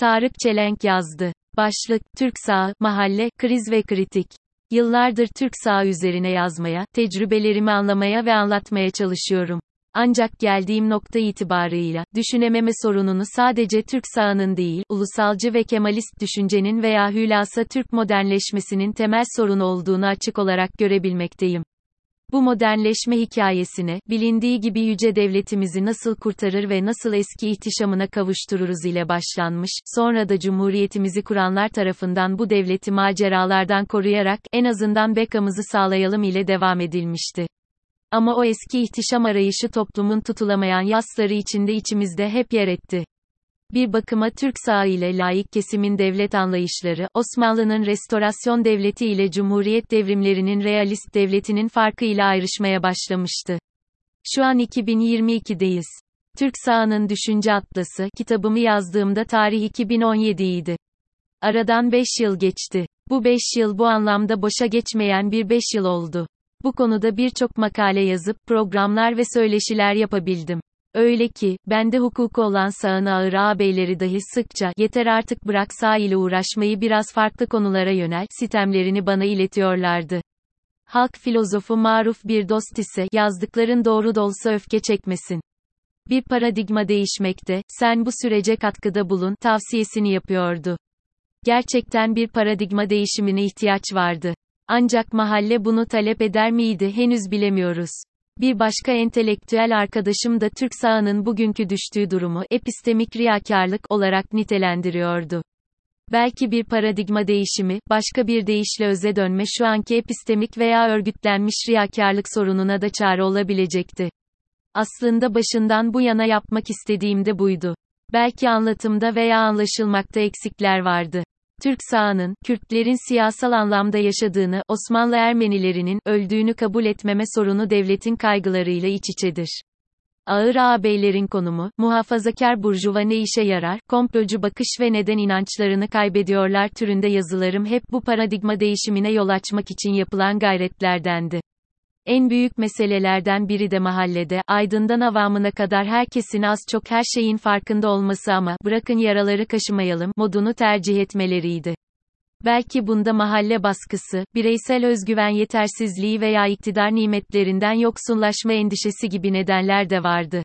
Tarık Çelenk yazdı. Başlık, Türk Sağı, Mahalle, Kriz ve Kritik. Yıllardır Türk Sağı üzerine yazmaya, tecrübelerimi anlamaya ve anlatmaya çalışıyorum. Ancak geldiğim nokta itibarıyla, düşünememe sorununu sadece Türk sağının değil, ulusalcı ve kemalist düşüncenin veya hülasa Türk modernleşmesinin temel sorunu olduğunu açık olarak görebilmekteyim. Bu modernleşme hikayesine, bilindiği gibi yüce devletimizi nasıl kurtarır ve nasıl eski ihtişamına kavuştururuz ile başlanmış, sonra da cumhuriyetimizi kuranlar tarafından bu devleti maceralardan koruyarak, en azından bekamızı sağlayalım ile devam edilmişti. Ama o eski ihtişam arayışı toplumun tutulamayan yasları içinde içimizde hep yer etti. Bir bakıma Türk sağı ile laik kesimin devlet anlayışları, Osmanlı'nın restorasyon devleti ile Cumhuriyet devrimlerinin realist devletinin farkı ile ayrışmaya başlamıştı. Şu an 2022'deyiz. Türk Sağının Düşünce Atlası, kitabımı yazdığımda tarih 2017 idi. Aradan 5 yıl geçti. Bu 5 yıl bu anlamda boşa geçmeyen bir 5 yıl oldu. Bu konuda birçok makale yazıp, programlar ve söyleşiler yapabildim. Öyle ki, bende hukuku olan sağın ağır ağabeyleri dahi sıkça, yeter artık bırak sağ ile uğraşmayı biraz farklı konulara yönel, sitemlerini bana iletiyorlardı. Halk filozofu maruf bir dost ise, yazdıkların doğru da olsa öfke çekmesin. Bir paradigma değişmekte, sen bu sürece katkıda bulun, tavsiyesini yapıyordu. Gerçekten bir paradigma değişimine ihtiyaç vardı. Ancak mahalle bunu talep eder miydi henüz bilemiyoruz. Bir başka entelektüel arkadaşım da Türk sağının bugünkü düştüğü durumu epistemik riyakarlık olarak nitelendiriyordu. Belki bir paradigma değişimi, başka bir deyişle öze dönme şu anki epistemik veya örgütlenmiş riyakarlık sorununa da çare olabilecekti. Aslında başından bu yana yapmak istediğim de buydu. Belki anlatımda veya anlaşılmakta eksikler vardı. Türk sağının, Kürtlerin siyasal anlamda yaşadığını, Osmanlı Ermenilerinin, öldüğünü kabul etmeme sorunu devletin kaygılarıyla iç içedir. Ağır ağabeylerin konumu, muhafazakar burjuva ne işe yarar, komplocu bakış ve neden inançlarını kaybediyorlar türünde yazılarım hep bu paradigma değişimine yol açmak için yapılan gayretlerdendi. En büyük meselelerden biri de mahallede, aydından avamına kadar herkesin az çok her şeyin farkında olması ama, bırakın yaraları kaşımayalım, modunu tercih etmeleriydi. Belki bunda mahalle baskısı, bireysel özgüven yetersizliği veya iktidar nimetlerinden yoksunlaşma endişesi gibi nedenler de vardı.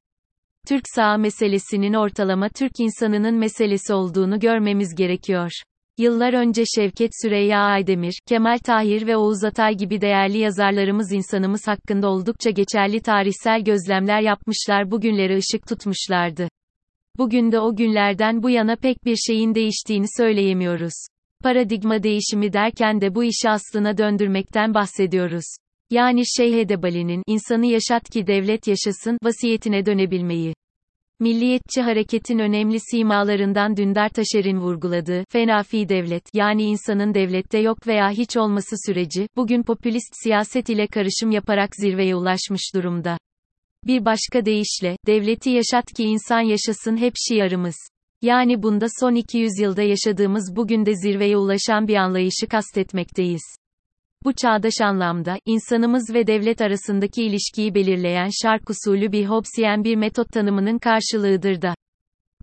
Türk sağ meselesinin ortalama Türk insanının meselesi olduğunu görmemiz gerekiyor. Yıllar önce Şevket Süreyya Aydemir, Kemal Tahir ve Oğuz Atay gibi değerli yazarlarımız insanımız hakkında oldukça geçerli tarihsel gözlemler yapmışlar bugünlere ışık tutmuşlardı. Bugün de o günlerden bu yana pek bir şeyin değiştiğini söyleyemiyoruz. Paradigma değişimi derken de bu işi aslına döndürmekten bahsediyoruz. Yani Şeyh Edebali'nin insanı yaşat ki devlet yaşasın vasiyetine dönebilmeyi. Milliyetçi hareketin önemli simalarından Dündar Taşer'in vurguladığı, fenafi devlet, yani insanın devlette yok veya hiç olması süreci, bugün popülist siyaset ile karışım yaparak zirveye ulaşmış durumda. Bir başka deyişle, devleti yaşat ki insan yaşasın hep şiarımız. Yani bunda son 200 yılda yaşadığımız bugün de zirveye ulaşan bir anlayışı kastetmekteyiz. Bu çağdaş anlamda, insanımız ve devlet arasındaki ilişkiyi belirleyen şark usulü bir Hobbesiyen bir metot tanımının karşılığıdır da.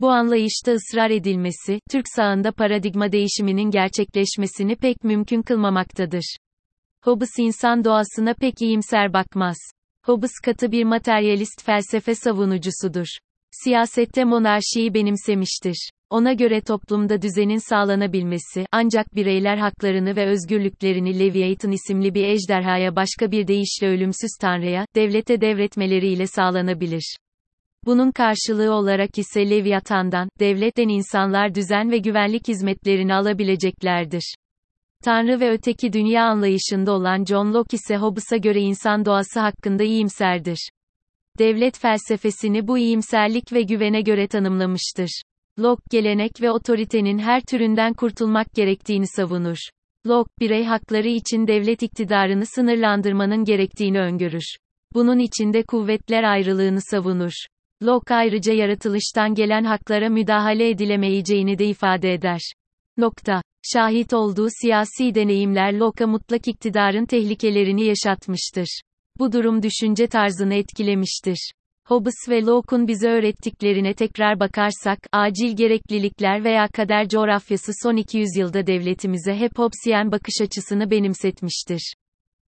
Bu anlayışta ısrar edilmesi, Türk sağında paradigma değişiminin gerçekleşmesini pek mümkün kılmamaktadır. Hobbes insan doğasına pek iyimser bakmaz. Hobbes katı bir materyalist felsefe savunucusudur. Siyasette monarşiyi benimsemiştir. Ona göre toplumda düzenin sağlanabilmesi, ancak bireyler haklarını ve özgürlüklerini Leviathan isimli bir ejderhaya başka bir deyişle ölümsüz tanrıya, devlete devretmeleriyle sağlanabilir. Bunun karşılığı olarak ise Leviathan'dan, devletten insanlar düzen ve güvenlik hizmetlerini alabileceklerdir. Tanrı ve öteki dünya anlayışında olan John Locke ise Hobbes'a göre insan doğası hakkında iyimserdir. Devlet felsefesini bu iyimserlik ve güvene göre tanımlamıştır. Locke gelenek ve otoritenin her türünden kurtulmak gerektiğini savunur. Locke, birey hakları için devlet iktidarını sınırlandırmanın gerektiğini öngörür. Bunun içinde kuvvetler ayrılığını savunur. Locke ayrıca yaratılıştan gelen haklara müdahale edilemeyeceğini de ifade eder. Nokta. Şahit olduğu siyasi deneyimler Locke'a mutlak iktidarın tehlikelerini yaşatmıştır. Bu durum düşünce tarzını etkilemiştir. Hobbes ve Locke'un bize öğrettiklerine tekrar bakarsak, acil gereklilikler veya kader coğrafyası son 200 yılda devletimize hep Hobbesiyen bakış açısını benimsetmiştir.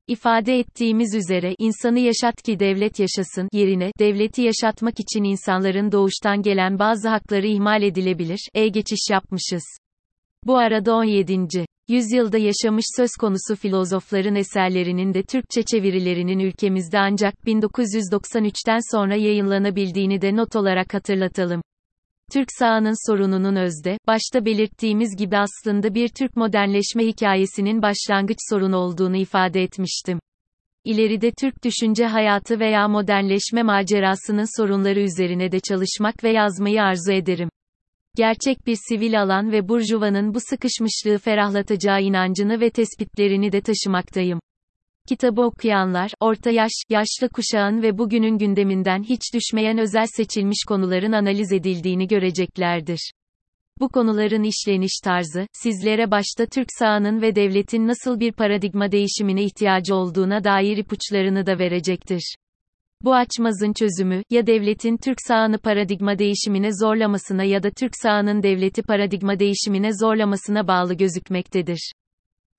İfade ettiğimiz üzere, insanı yaşat ki devlet yaşasın, yerine, devleti yaşatmak için insanların doğuştan gelen bazı hakları ihmal edilebilir, e geçiş yapmışız. Bu arada 17. yüzyılda yaşamış söz konusu filozofların eserlerinin de Türkçe çevirilerinin ülkemizde ancak 1993'ten sonra yayınlanabildiğini de not olarak hatırlatalım. Türk sağının sorununun özde, başta belirttiğimiz gibi aslında bir Türk modernleşme hikayesinin başlangıç sorunu olduğunu ifade etmiştim. İleride Türk düşünce hayatı veya modernleşme macerasının sorunları üzerine de çalışmak ve yazmayı arzu ederim. Gerçek bir sivil alan ve burjuvanın bu sıkışmışlığı ferahlatacağı inancını ve tespitlerini de taşımaktayım. Kitabı okuyanlar, orta yaş, yaşlı kuşağın ve bugünün gündeminden hiç düşmeyen özel seçilmiş konuların analiz edildiğini göreceklerdir. Bu konuların işleniş tarzı, sizlere başta Türk sağının ve devletin nasıl bir paradigma değişimine ihtiyacı olduğuna dair ipuçlarını da verecektir. Bu açmazın çözümü, ya devletin Türk sağını paradigma değişimine zorlamasına ya da Türk sağının devleti paradigma değişimine zorlamasına bağlı gözükmektedir.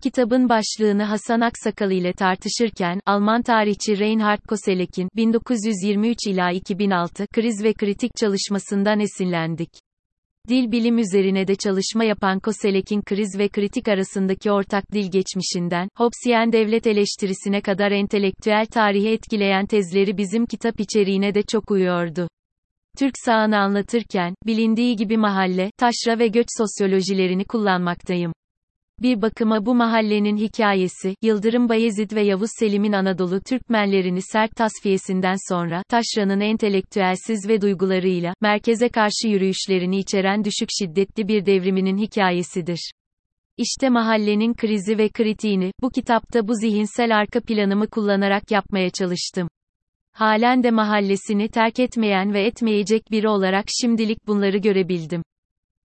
Kitabın başlığını Hasan Aksakal ile tartışırken, Alman tarihçi Reinhard Koselleck'in 1923 ila 2006 kriz ve kritik çalışmasından esinlendik. Dil bilim üzerine de çalışma yapan Koselleck'in kriz ve kritik arasındaki ortak dil geçmişinden, Hobbesian devlet eleştirisine kadar entelektüel tarihi etkileyen tezleri bizim kitap içeriğine de çok uyuyordu. Türk sağını anlatırken, bilindiği gibi mahalle, taşra ve göç sosyolojilerini kullanmaktayım. Bir bakıma bu mahallenin hikayesi, Yıldırım Bayezid ve Yavuz Selim'in Anadolu Türkmenlerini sert tasfiyesinden sonra, taşranın entelektüelsiz ve duygularıyla, merkeze karşı yürüyüşlerini içeren düşük şiddetli bir devriminin hikayesidir. İşte mahallenin krizi ve kritiğini, bu kitapta bu zihinsel arka planımı kullanarak yapmaya çalıştım. Halen de mahallesini terk etmeyen ve etmeyecek biri olarak şimdilik bunları görebildim.